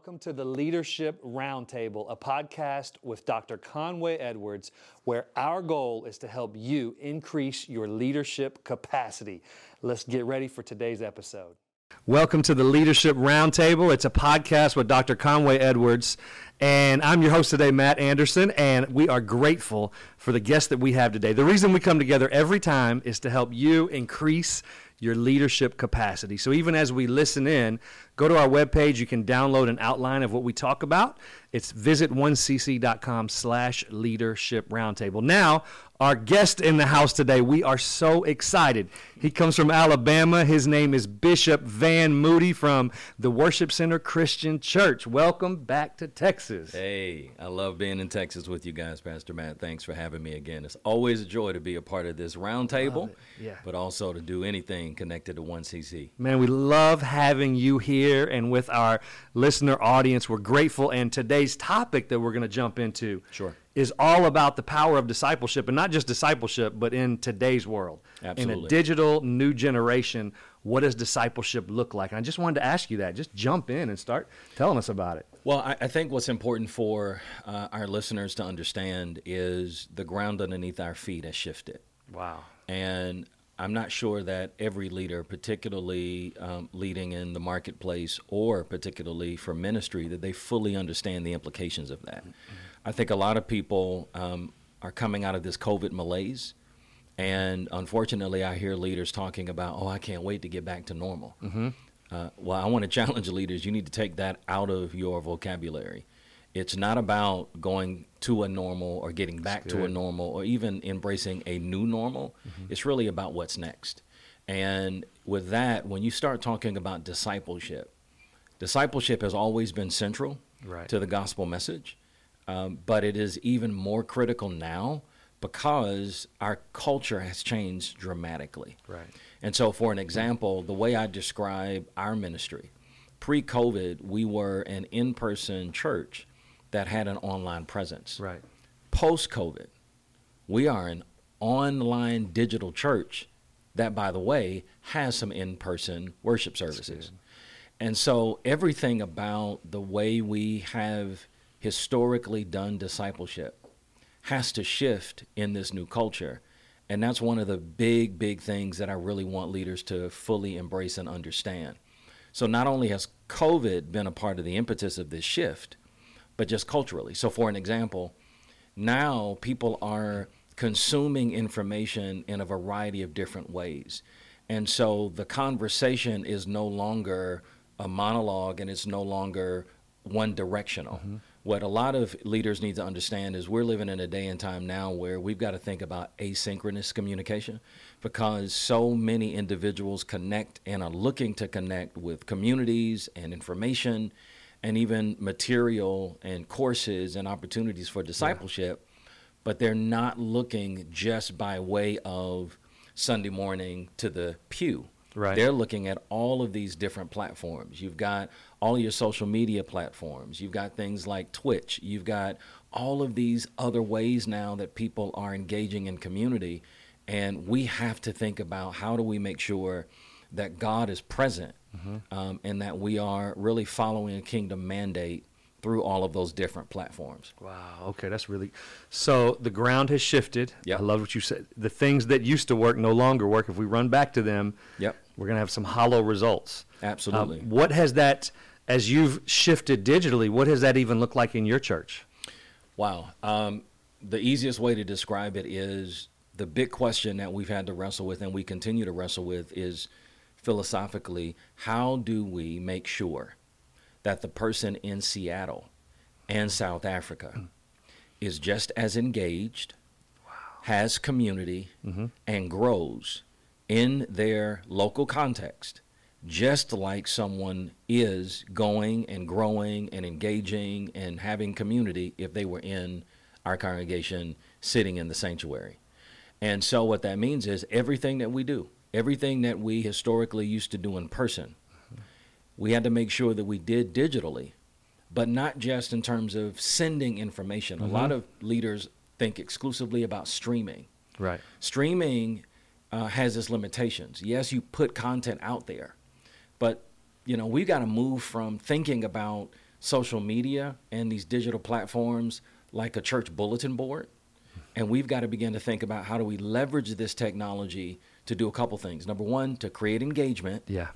Welcome to the Leadership Roundtable, a podcast with Dr. Conway Edwards, where our goal is to help you increase your leadership capacity. Let's get ready for today's episode. Welcome to the Leadership Roundtable. It's a podcast with Dr. Conway Edwards, and I'm your host today, Matt Anderson, and we are grateful for the guests that we have today. The reason we come together every time is to help you increase your leadership capacity. So even as we listen in, go to our webpage. You can download an outline of what we talk about. It's visit1cc.com slash leadership roundtable. Now, our guest in the house today, we are so excited. He comes from Alabama. His name is Bishop Van Moody from the Worship Center Christian Church. Welcome back to Texas. Hey, I love being in Texas with you guys, Pastor Matt. Thanks for having me again. It's always a joy to be a part of this roundtable, yeah. but also to do anything connected to 1CC. Man, we love having you here and with our listener audience. We're grateful. And today's topic that we're going to jump into Sure. Is all about the power of discipleship, and not just discipleship, but in today's world. In a digital new generation, what does discipleship look like? And I just wanted to ask you that. Just jump in and start telling us about it. Well, I, I think what's important for uh, our listeners to understand is the ground underneath our feet has shifted. Wow. And I'm not sure that every leader, particularly um, leading in the marketplace or particularly for ministry, that they fully understand the implications of that. I think a lot of people um, are coming out of this COVID malaise. And unfortunately, I hear leaders talking about, oh, I can't wait to get back to normal. Uh, well, I want to challenge leaders. You need to take that out of your vocabulary. It's not about going to a normal or getting back to a normal or even embracing a new normal. Mm-hmm. It's really about what's next. And with that, when you start talking about discipleship, discipleship has always been central Right. to the gospel message, um, but it is even more critical now because our culture has changed dramatically. Right. And so, for an example, the way I describe our ministry, pre COVID, we were an in person church that had an online presence. Right. Post COVID, we are an online digital church that, by the way, has some in person worship services. And so, everything about the way we have historically done discipleship has to shift in this new culture. And that's one of the big, big things that I really want leaders to fully embrace and understand. So, not only has COVID been a part of the impetus of this shift, but just culturally. So, for an example, now people are consuming information in a variety of different ways. And so the conversation is no longer a monologue and it's no longer one directional. Mm-hmm. What a lot of leaders need to understand is we're living in a day and time now where we've got to think about asynchronous communication because so many individuals connect and are looking to connect with communities and information and even material and courses and opportunities for discipleship but they're not looking just by way of Sunday morning to the pew. Right. They're looking at all of these different platforms. You've got all your social media platforms. You've got things like Twitch. You've got all of these other ways now that people are engaging in community. And we have to think about how do we make sure that God is present um, and that we are really following a kingdom mandate through all of those different platforms. Wow. Okay, that's really. So the ground has shifted. Yep. I love what you said. The things that used to work no longer work. If we run back to them, Yep. we're going to have some hollow results. Absolutely. Um, what has that, as you've shifted digitally, what has that even looked like in your church? Wow. Um, the easiest way to describe it is the big question that we've had to wrestle with and we continue to wrestle with is philosophically how do we make sure that the person in Seattle and South Africa is just as engaged, has community, and grows in their local context, just like someone is going and growing and engaging and having community if they were in our congregation sitting in the sanctuary. And so, what that means is everything that we do, everything that we historically used to do in person, we had to make sure that we did digitally, but not just in terms of sending information. A lot of leaders think exclusively about streaming. Right. Streaming uh, has its limitations. Yes, you put content out there, but you know we've got to move from thinking about social media and these digital platforms like a church bulletin board. And we've got to begin to think about how do we leverage this technology to do a couple things. Number one, to create engagement, Yeah.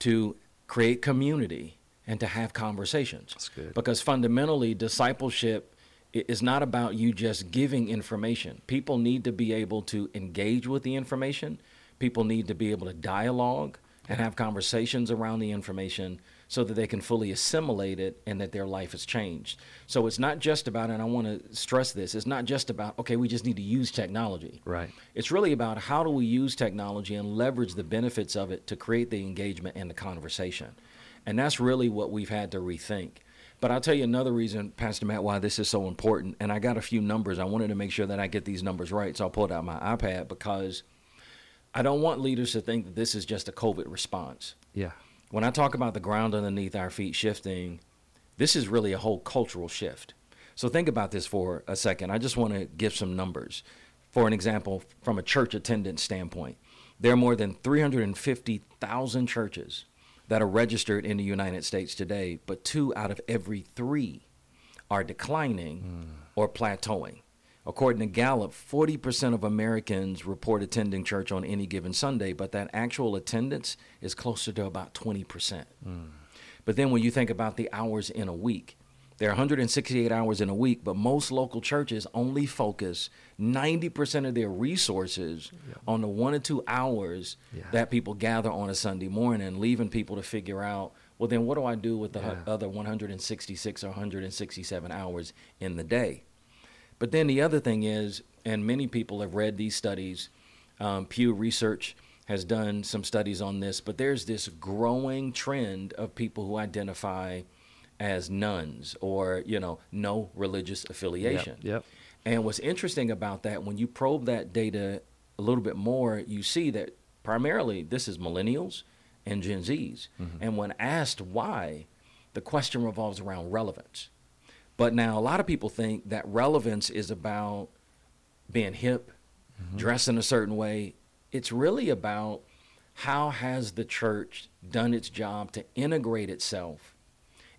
to create community, and to have conversations. That's good. Because fundamentally, discipleship is not about you just giving information. People need to be able to engage with the information. People need to be able to dialogue and have conversations around the information so that they can fully assimilate it and that their life has changed. So it's not just about, and I want to stress this, it's not just about, okay, we just need to use technology. Right. It's really about how do we use technology and leverage the benefits of it to create the engagement and the conversation. And that's really what we've had to rethink. But I'll tell you another reason, Pastor Matt, why this is so important. And I got a few numbers. I wanted to make sure that I get these numbers right. So I'll pull it out my iPad because I don't want leaders to think that this is just a COVID response. Yeah. When I talk about the ground underneath our feet shifting, this is really a whole cultural shift. So think about this for a second. I just want to give some numbers. For an example, from a church attendance standpoint, there are more than 350,000 churches that are registered in the United States today, but two out of every three are declining hmm. or plateauing. According to Gallup, 40% of Americans report attending church on any given Sunday, but that actual attendance is closer to about 20%. Hmm. But then when you think about the hours in a week, there are 168 hours in a week, but most local churches only focus 90% of their resources on the one or two hours Yeah. that people gather on a Sunday morning, leaving people to figure out, well, then what do I do with the Yeah. other 166 or 167 hours in the day? But then the other thing is, and many people have read these studies, um, Pew Research has done some studies on this, but there's this growing trend of people who identify as nones or, you know, no religious affiliation. Yep. And what's interesting about that, when you probe that data a little bit more, you see that primarily this is millennials and Gen Zs. And when asked why, the question revolves around relevance. But now a lot of people think that relevance is about being hip, mm-hmm. dressing a certain way. It's really about how has the church done its job to integrate itself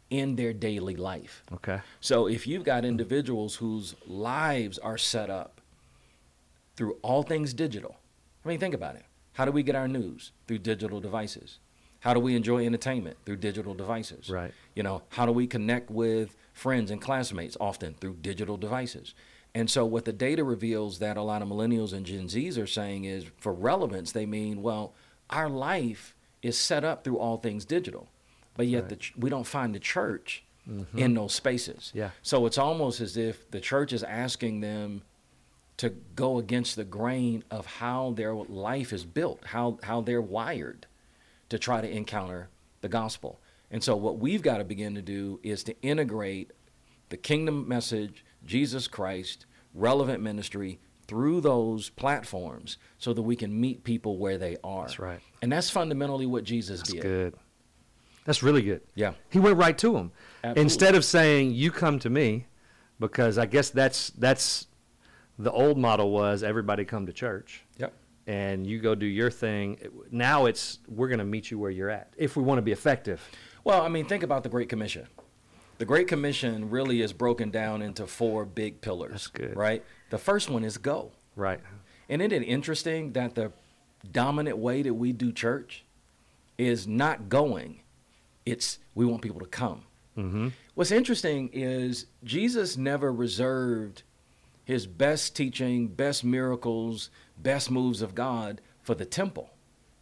in their daily life. Okay. So if you've got individuals whose lives are set up through all things digital, I mean, think about it. How do we get our news? Through digital devices. How do we enjoy entertainment? Through digital devices. Right. You know, how do we connect with friends and classmates? Often through digital devices. And so what the data reveals that a lot of millennials and Gen Zs are saying is for relevance, they mean, well, our life is set up through all things digital. But yet the ch- we don't find the church mm-hmm. in those spaces. Yeah. So it's almost as if the church is asking them to go against the grain of how their life is built, how how they're wired to try to encounter the gospel. And so what we've got to begin to do is to integrate the kingdom message, Jesus Christ, relevant ministry through those platforms so that we can meet people where they are. That's right. And that's fundamentally what Jesus did. That's did. good. That's really good. Yeah. He went right to them. Absolutely. Instead of saying, "You come to me," because I guess that's that's the old model was everybody come to church Yep. and you go do your thing. Now it's we're going to meet you where you're at if we want to be effective. Well, I mean, think about the Great Commission. The Great Commission really is broken down into four big pillars. That's good. Right? The first one is go. Right. And isn't it interesting that the dominant way that we do church is not going, it's we want people to come. Mm-hmm. What's interesting is Jesus never reserved his best teaching, best miracles, best moves of God for the temple.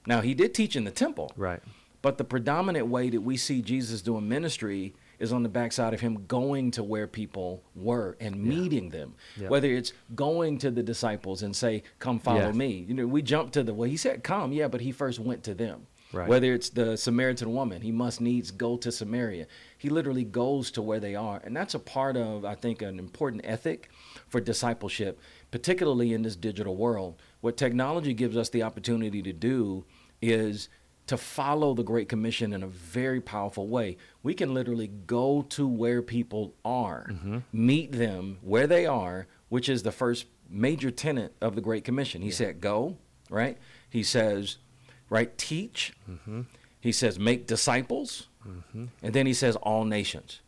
Now, he did teach in the temple, Right. But the predominant way that we see Jesus doing ministry is on the backside of him going to where people were and meeting them. Yeah. Whether it's going to the disciples and say, "Come follow Yeah. me." You know, we jump to the well, he said, "Come," yeah, but he first went to them. Right. Whether it's the Samaritan woman, he must needs go to Samaria. He literally goes to where they are, and that's a part of, I think, an important ethic for discipleship, particularly in this digital world. What technology gives us the opportunity to do is to follow the Great Commission in a very powerful way. We can literally go to where people are, mm-hmm. meet them where they are, which is the first major tenet of the Great Commission. He said, Go, right? He says, right, teach. Mm-hmm. He says, make disciples. Mm-hmm. And then he says, all nations.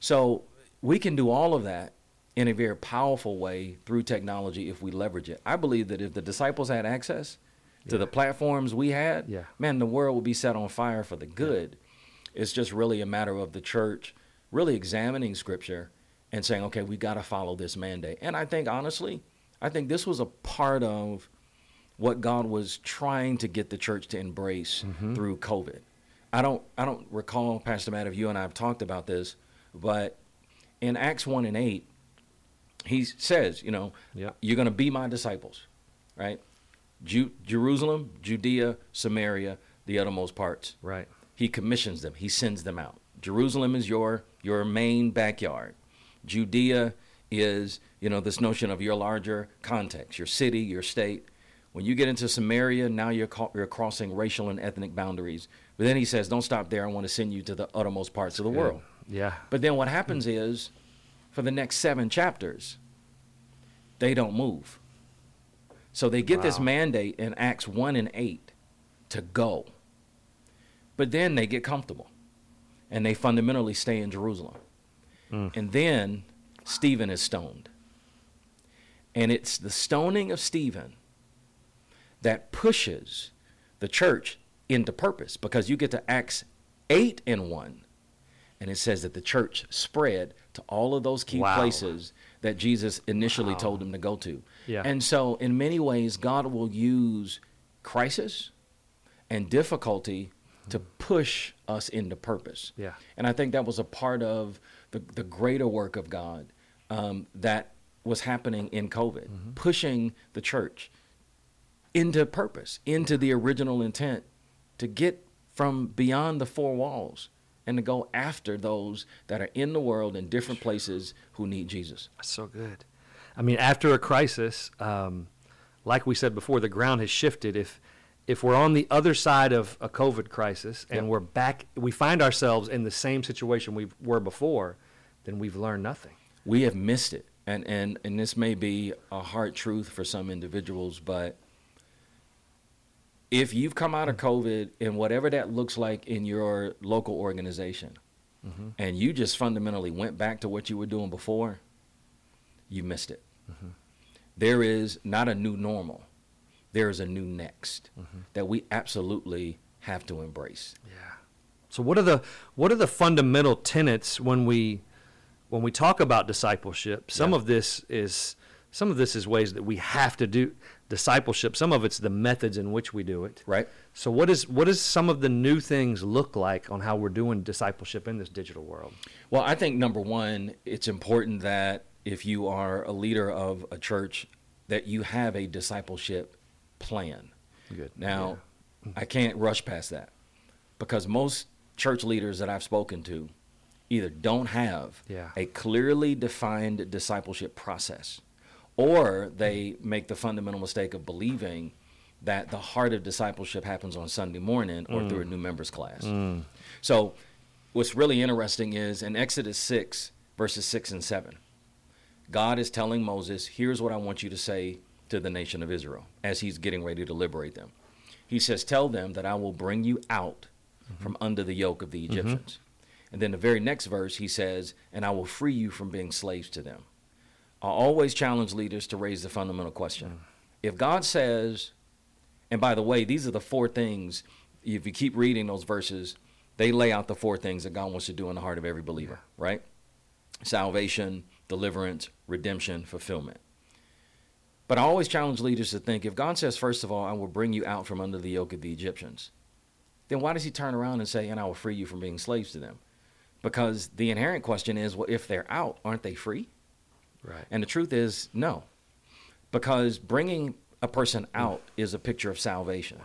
So we can do all of that in a very powerful way through technology if we leverage it. I believe that if the disciples had access to the platforms we had, Yeah. man, the world would be set on fire for the good. It's just really a matter of the church really examining scripture and saying, okay, we got to follow this mandate. And I think, honestly, I think this was a part of what God was trying to get the church to embrace mm-hmm. through COVID. I don't I don't recall, Pastor Matt, if you and I have talked about this, but in Acts one and eight, he says, you know, Yep. you're going to be my disciples, right? Ju- Jerusalem, Judea, Samaria, the uttermost parts. Right. He commissions them. He sends them out. Jerusalem is your your main backyard. Judea is, you know, this notion of your larger context, your city, your state. When you get into Samaria, now you're, ca- you're crossing racial and ethnic boundaries. But then he says, don't stop there. I want to send you to the uttermost parts of the world. Yeah. But then what happens is, for the next seven chapters, they don't move. So they get this mandate in Acts 1 and 8 to go. But then they get comfortable and they fundamentally stay in Jerusalem. Mm. And then Stephen is stoned. And it's the stoning of Stephen that pushes the church into purpose because you get to Acts 8 and 1 and it says that the church spread to all of those key Wow. places that Jesus initially Wow. told them to go to. Yeah. And so in many ways God will use crisis and difficulty to push us into purpose. Yeah. And I think that was a part of the, the greater work of God um, that was happening in COVID, pushing the church into purpose, into the original intent to get from beyond the four walls and to go after those that are in the world in different places who need Jesus. That's so good. I mean, after a crisis, um, like we said before, the ground has shifted. If if we're on the other side of a COVID crisis and Yep. we're back, we find ourselves in the same situation we were before, then we've learned nothing. we have missed it and and and this may be a hard truth for some individuals but if you've come out of covid and whatever that looks like in your local organization mm-hmm. and you just fundamentally went back to what you were doing before you missed it mm-hmm. There is not a new normal there is a new next mm-hmm. that we absolutely have to embrace Yeah. So what are the what are the fundamental tenets when we when we talk about discipleship? Some Yeah. of this is some of this is ways that we have to do discipleship. Some of it's the methods in which we do it. right So what is what does some of the new things look like on how we're doing discipleship in this digital world? Well, I think number one, it's important that if you are a leader of a church, that you have a discipleship plan. Good. Now, I can't rush past that because most church leaders that I've spoken to either don't have Yeah. a clearly defined discipleship process or they make the fundamental mistake of believing that the heart of discipleship happens on Sunday morning or through a mm. new members class. Mm. So, what's really interesting is in Exodus 6, verses 6 and 7, God is telling Moses, Here's what I want you to say to the nation of Israel as he's getting ready to liberate them. He says, Tell them that I will bring you out mm-hmm. from under the yoke of the mm-hmm. Egyptians. And then the very next verse, he says, And I will free you from being slaves to them. I always challenge leaders to raise the fundamental question. If God says, and by the way, these are the four things, if you keep reading those verses, they lay out the four things that God wants to do in the heart of every believer, right? Salvation, deliverance, redemption, fulfillment. But I always challenge leaders to think if God says, first of all, I will bring you out from under the yoke of the Egyptians, then why does he turn around and say, and I will free you from being slaves to them? Because the inherent question is, well, if they're out, aren't they free? Right. And the truth is, no. Because bringing a person out is a picture of salvation.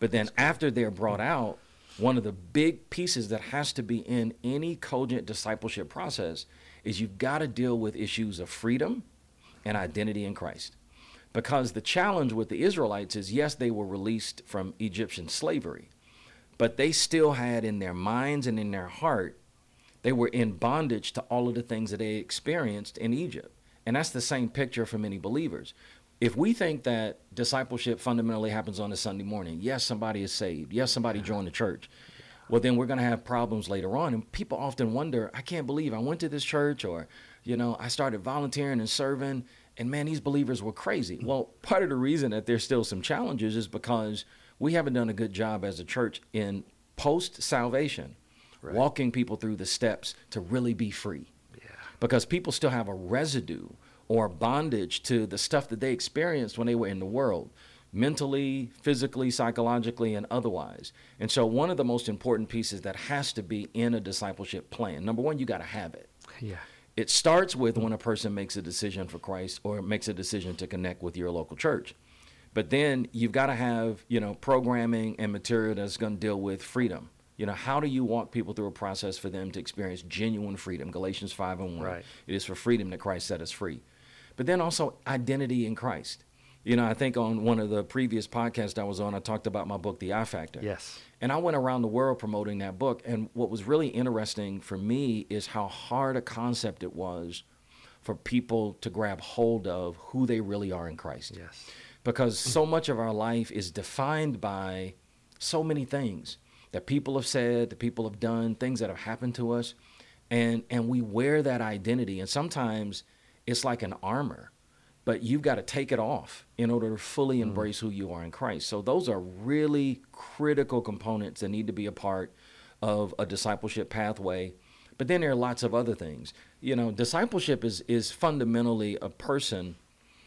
But then after they're brought out, one of the big pieces that has to be in any cogent discipleship process is you've got to deal with issues of freedom and identity in Christ. Because the challenge with the Israelites is yes, they were released from Egyptian slavery, but they still had in their minds and in their heart, they were in bondage to all of the things that they experienced in Egypt. And that's the same picture for many believers. if we think that discipleship fundamentally happens on a Sunday morning, yes, somebody is saved, yes, somebody joined the church, well, then we're going to have problems later on. And people often wonder, I can't believe I went to this church or, you know, I started volunteering and serving, and man, these believers were crazy. Mm. Well, part of the reason that there's still some challenges is because we haven't done a good job as a church in post salvation, right. walking people through the steps to really be free. Because people still have a residue or bondage to the stuff that they experienced when they were in the world mentally, physically, psychologically, and otherwise. And so, one of the most important pieces that has to be in a discipleship plan number one, you got to have it. Yeah. It starts with when a person makes a decision for Christ or makes a decision to connect with your local church. But then you've got to have, you know, programming and material that's going to deal with freedom. You know, how do you walk people through a process for them to experience genuine freedom? Galatians 5 and 1. Right. It is for freedom that Christ set us free. But then also identity in Christ. You know, I think on one of the previous podcasts I was on, I talked about my book, The I Factor. Yes. And I went around the world promoting that book. And what was really interesting for me is how hard a concept it was for people to grab hold of who they really are in Christ. Yes. Because so much of our life is defined by so many things that people have said, that people have done, things that have happened to us. And and we wear that identity. And sometimes it's like an armor but you've got to take it off in order to fully mm-hmm. embrace mm. who you are in Christ. So those are really critical components that need to be a part of a discipleship pathway. But then there are lots of other things. You know, discipleship is is fundamentally a person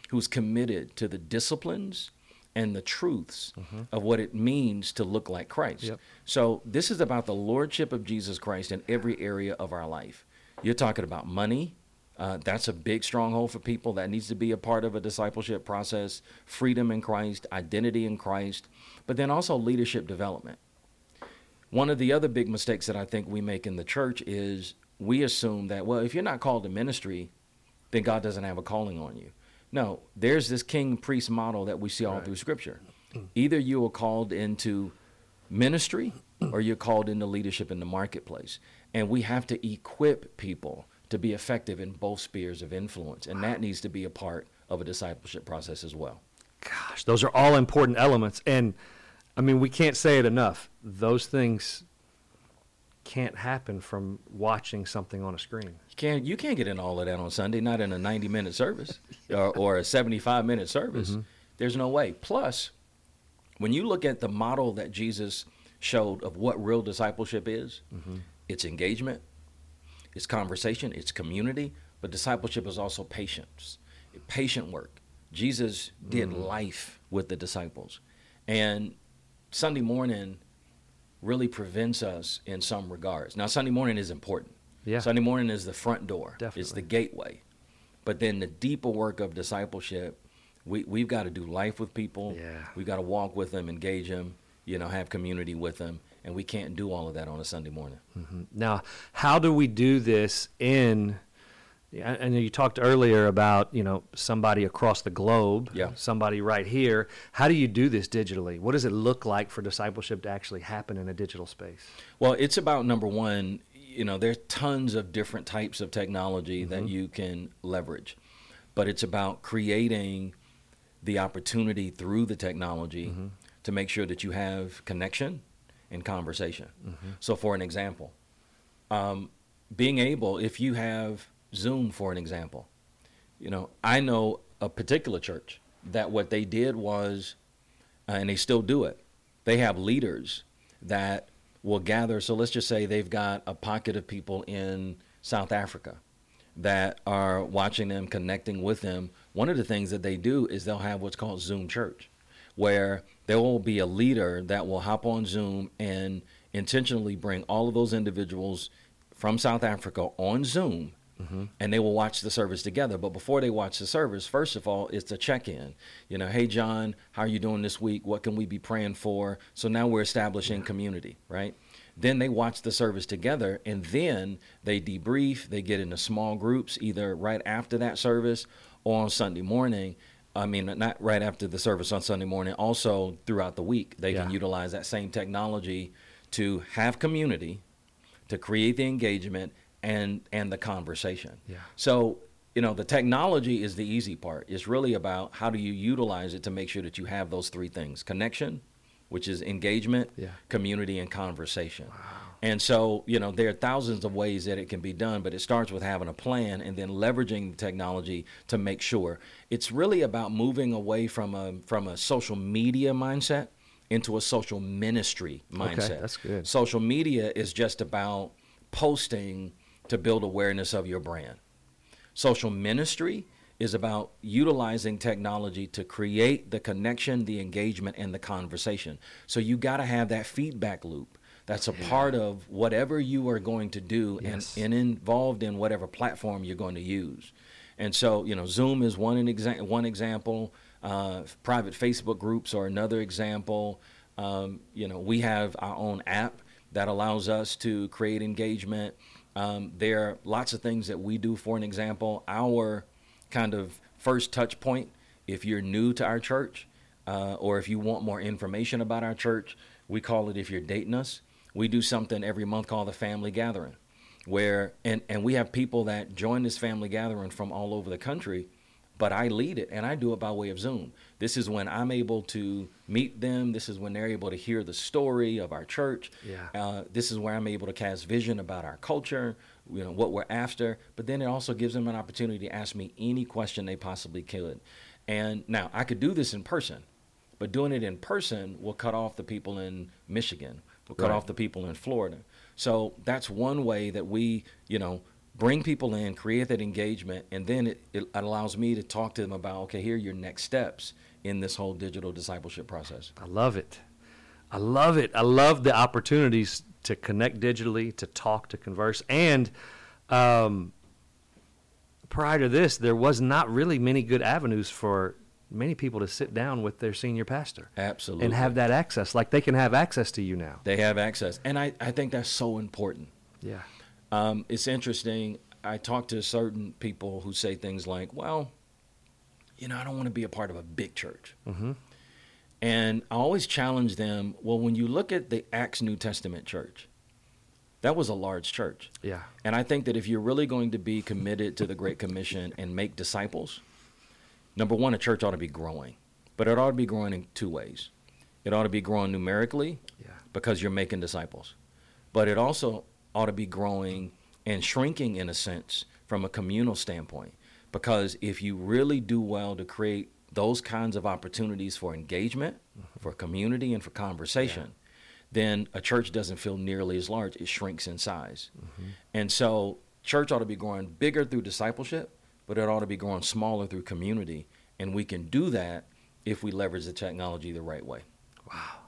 who's committed to the disciplines and the truths mm-hmm. of what it means to look like Christ. Yep. So this is about the lordship of Jesus Christ in every area of our life. You're talking about money, uh, that's a big stronghold for people. That needs to be a part of a discipleship process. Freedom in Christ, identity in Christ, but then also leadership development. One of the other big mistakes that I think we make in the church is we assume that, well, if you're not called to ministry, then God doesn't have a calling on you. No, there's this king priest model that we see all right. through Scripture. Either you are called into ministry or you're called into leadership in the marketplace. And we have to equip people to be effective in both spheres of influence. And that needs to be a part of a discipleship process as well. Gosh, those are all important elements. And I mean, we can't say it enough. Those things can't happen from watching something on a screen. You can't, you can't get in all of that on Sunday, not in a 90 minute service or, or, a 75 minute service. Mm-hmm. There's no way. Plus, when you look at the model that Jesus showed of what real discipleship is, mm-hmm. it's engagement, it's conversation, it's community, but discipleship is also patience, patient work. Jesus did mm. life with the disciples. And Sunday morning really prevents us in some regards. Now, Sunday morning is important. Yeah. Sunday morning is the front door, Definitely. it's the gateway. But then the deeper work of discipleship, we, we've got to do life with people. Yeah. We've got to walk with them, engage them, you know, have community with them and we can't do all of that on a Sunday morning. Mm-hmm. Now, how do we do this in? Know you talked earlier about you know somebody across the globe, yeah. somebody right here. How do you do this digitally? What does it look like for discipleship to actually happen in a digital space? Well, it's about number one. You know, there's tons of different types of technology mm-hmm. that you can leverage, but it's about creating the opportunity through the technology mm-hmm. to make sure that you have connection and conversation. Mm-hmm. So, for an example, um, being able, if you have Zoom, for an example, you know, I know a particular church that what they did was, uh, and they still do it, they have leaders that will gather. So, let's just say they've got a pocket of people in South Africa that are watching them, connecting with them. One of the things that they do is they'll have what's called Zoom church where there will be a leader that will hop on Zoom and intentionally bring all of those individuals from South Africa on Zoom. Mm-hmm. And they will watch the service together. But before they watch the service, first of all, it's a check in. You know, hey, John, how are you doing this week? What can we be praying for? So now we're establishing community, right? Then they watch the service together and then they debrief. They get into small groups either right after that service or on Sunday morning I mean, not right after the service on Sunday morning, also throughout the week, they yeah. can utilize that same technology to have community, to create the engagement and and the conversation. Yeah. So you know, the technology is the easy part. It's really about how do you utilize it to make sure that you have those three things connection, which is engagement, Yeah. community, and conversation. Wow. And so, you know, there are thousands of ways that it can be done, but it starts with having a plan and then leveraging the technology to make sure. It's really about moving away from a from a social media mindset into a social ministry mindset. Okay, that's good. Social media is just about posting to build awareness of your brand. Social ministry is about utilizing technology to create the connection, the engagement, and the conversation. So you got to have that feedback loop. That's a part of whatever you are going to do Yes. and, and involved in whatever platform you're going to use. And so, you know, Zoom is one, an exa- one example. Uh, private Facebook groups are another example. Um, you know, we have our own app that allows us to create engagement. Um, there are lots of things that we do. For an example, our kind of first touch point, if you're new to our church, uh, or if you want more information about our church, we call it if you're dating us. We do something every month called the family gathering, where and and we have people that join this family gathering from all over the country, but I lead it and I do it by way of Zoom. This is when I'm able to meet them. This is when they're able to hear the story of our church. Yeah. Uh, this is where I'm able to cast vision about our culture, you know, what we're after. But then it also gives them an opportunity to ask me any question they possibly could. And now I could do this in person, but doing it in person will cut off the people in Michigan, will cut Right. off the people in Florida. So that's one way that we, you know, bring people in, create that engagement, and then it, it allows me to talk to them about, okay, here are your next steps in this whole digital discipleship process. I love it. I love it. I love the opportunities to connect digitally, to talk, to converse. And um, prior to this, there was not really many good avenues for many people to sit down with their senior pastor Absolutely. and have that access. Like they can have access to you now. They have access. And I, I think that's so important. Yeah. Um, it's interesting. I talk to certain people who say things like, well, you know, I don't want to be a part of a big church. Mm-hmm. And I always challenge them, well, when you look at the Acts New Testament church, that was a large church. Yeah. And I think that if you're really going to be committed to the Great Commission and make disciples, number one, a church ought to be growing. But it ought to be growing in two ways. It ought to be growing numerically Yeah. because you're making disciples. But it also ought to be growing and shrinking in a sense from a communal standpoint. Because if you really do well to create those kinds of opportunities for engagement, for community, and for conversation, then a church doesn't feel nearly as large. It shrinks in size. And so, church ought to be growing bigger through discipleship, but it ought to be growing smaller through community. And we can do that if we leverage the technology the right way. Wow.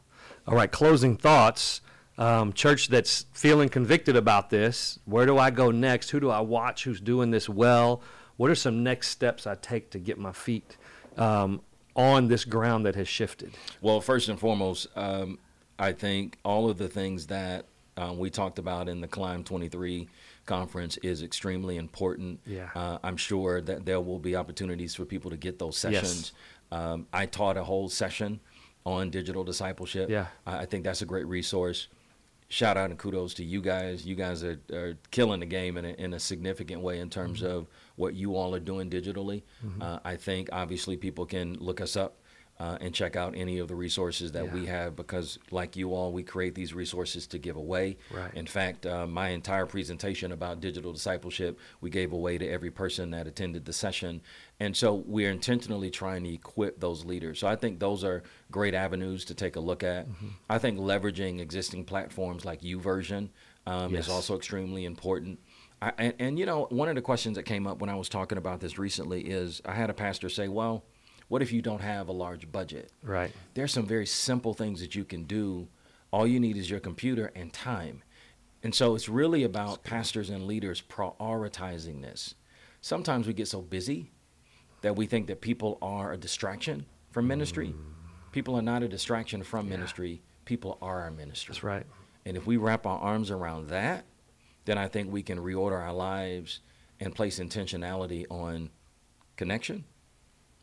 All right, closing thoughts. Um, church that's feeling convicted about this, where do I go next? Who do I watch who's doing this well? What are some next steps I take to get my feet um, on this ground that has shifted? Well, first and foremost, um, I think all of the things that um, we talked about in the Climb 23 conference is extremely important. Yeah. Uh, I'm sure that there will be opportunities for people to get those Yes. sessions. Um, I taught a whole session on digital discipleship. Yeah. I, I think that's a great resource. Shout out and kudos to you guys. You guys are, are killing the game in a, in a significant way in terms Mm-hmm. of what you all are doing digitally. Uh, I think obviously people can look us up uh, and check out any of the resources that we have because, like you all, we create these resources to give away. Right. In fact, uh, my entire presentation about digital discipleship we gave away to every person that attended the session, and so we're intentionally trying to equip those leaders. So I think those are great avenues to take a look at. Mm-hmm. I think leveraging existing platforms like YouVersion um, Yes. is also extremely important. I, and, and you know, one of the questions that came up when I was talking about this recently is I had a pastor say, "Well, what if you don't have a large budget?" Right. there's some very simple things that you can do. All you need is your computer and time. And so it's really about pastors and leaders prioritizing this. Sometimes we get so busy that we think that people are a distraction from ministry. Mm. People are not a distraction from ministry. People are our ministry. That's right. And if we wrap our arms around that, then I think we can reorder our lives and place intentionality on connection,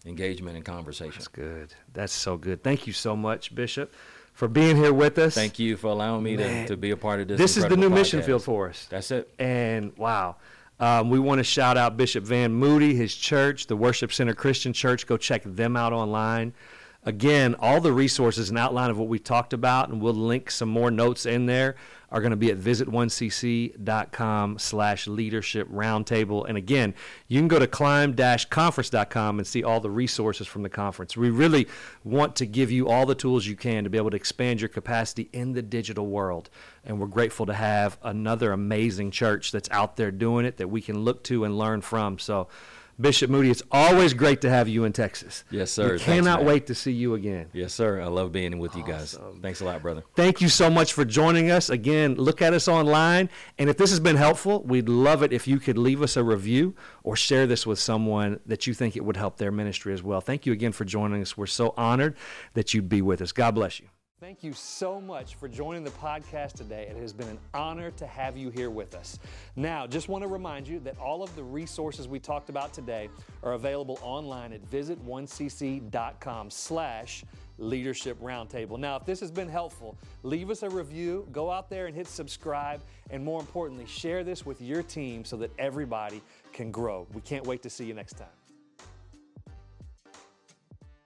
engagement, and conversation. That's good. That's so good. Thank you so much, Bishop, for being here with us. Thank you for allowing me Man, to, to be a part of this. This is the new mission field for us. That's it. And wow, Um, we want to shout out Bishop Van Moody, his church, the Worship Center Christian Church. Go check them out online. Again, all the resources and outline of what we talked about, and we'll link some more notes in there, are going to be at visit1cc.com slash leadership roundtable. And again, you can go to climb-conference.com and see all the resources from the conference. We really want to give you all the tools you can to be able to expand your capacity in the digital world. And we're grateful to have another amazing church that's out there doing it that we can look to and learn from. So Bishop Moody, it's always great to have you in Texas. Yes, sir. We cannot man. wait to see you again. Yes, sir. I love being with you guys. Thanks a lot, brother. Thank you so much for joining us. Again, look at us online. And if this has been helpful, we'd love it if you could leave us a review or share this with someone that you think it would help their ministry as well. Thank you again for joining us. We're so honored that you'd be with us. God bless you. Thank you so much for joining the podcast today. It has been an honor to have you here with us. Now, just want to remind you that all of the resources we talked about today are available online at visit1cc.com slash leadership roundtable. Now, if this has been helpful, leave us a review, go out there and hit subscribe, and more importantly, share this with your team so that everybody can grow. We can't wait to see you next time.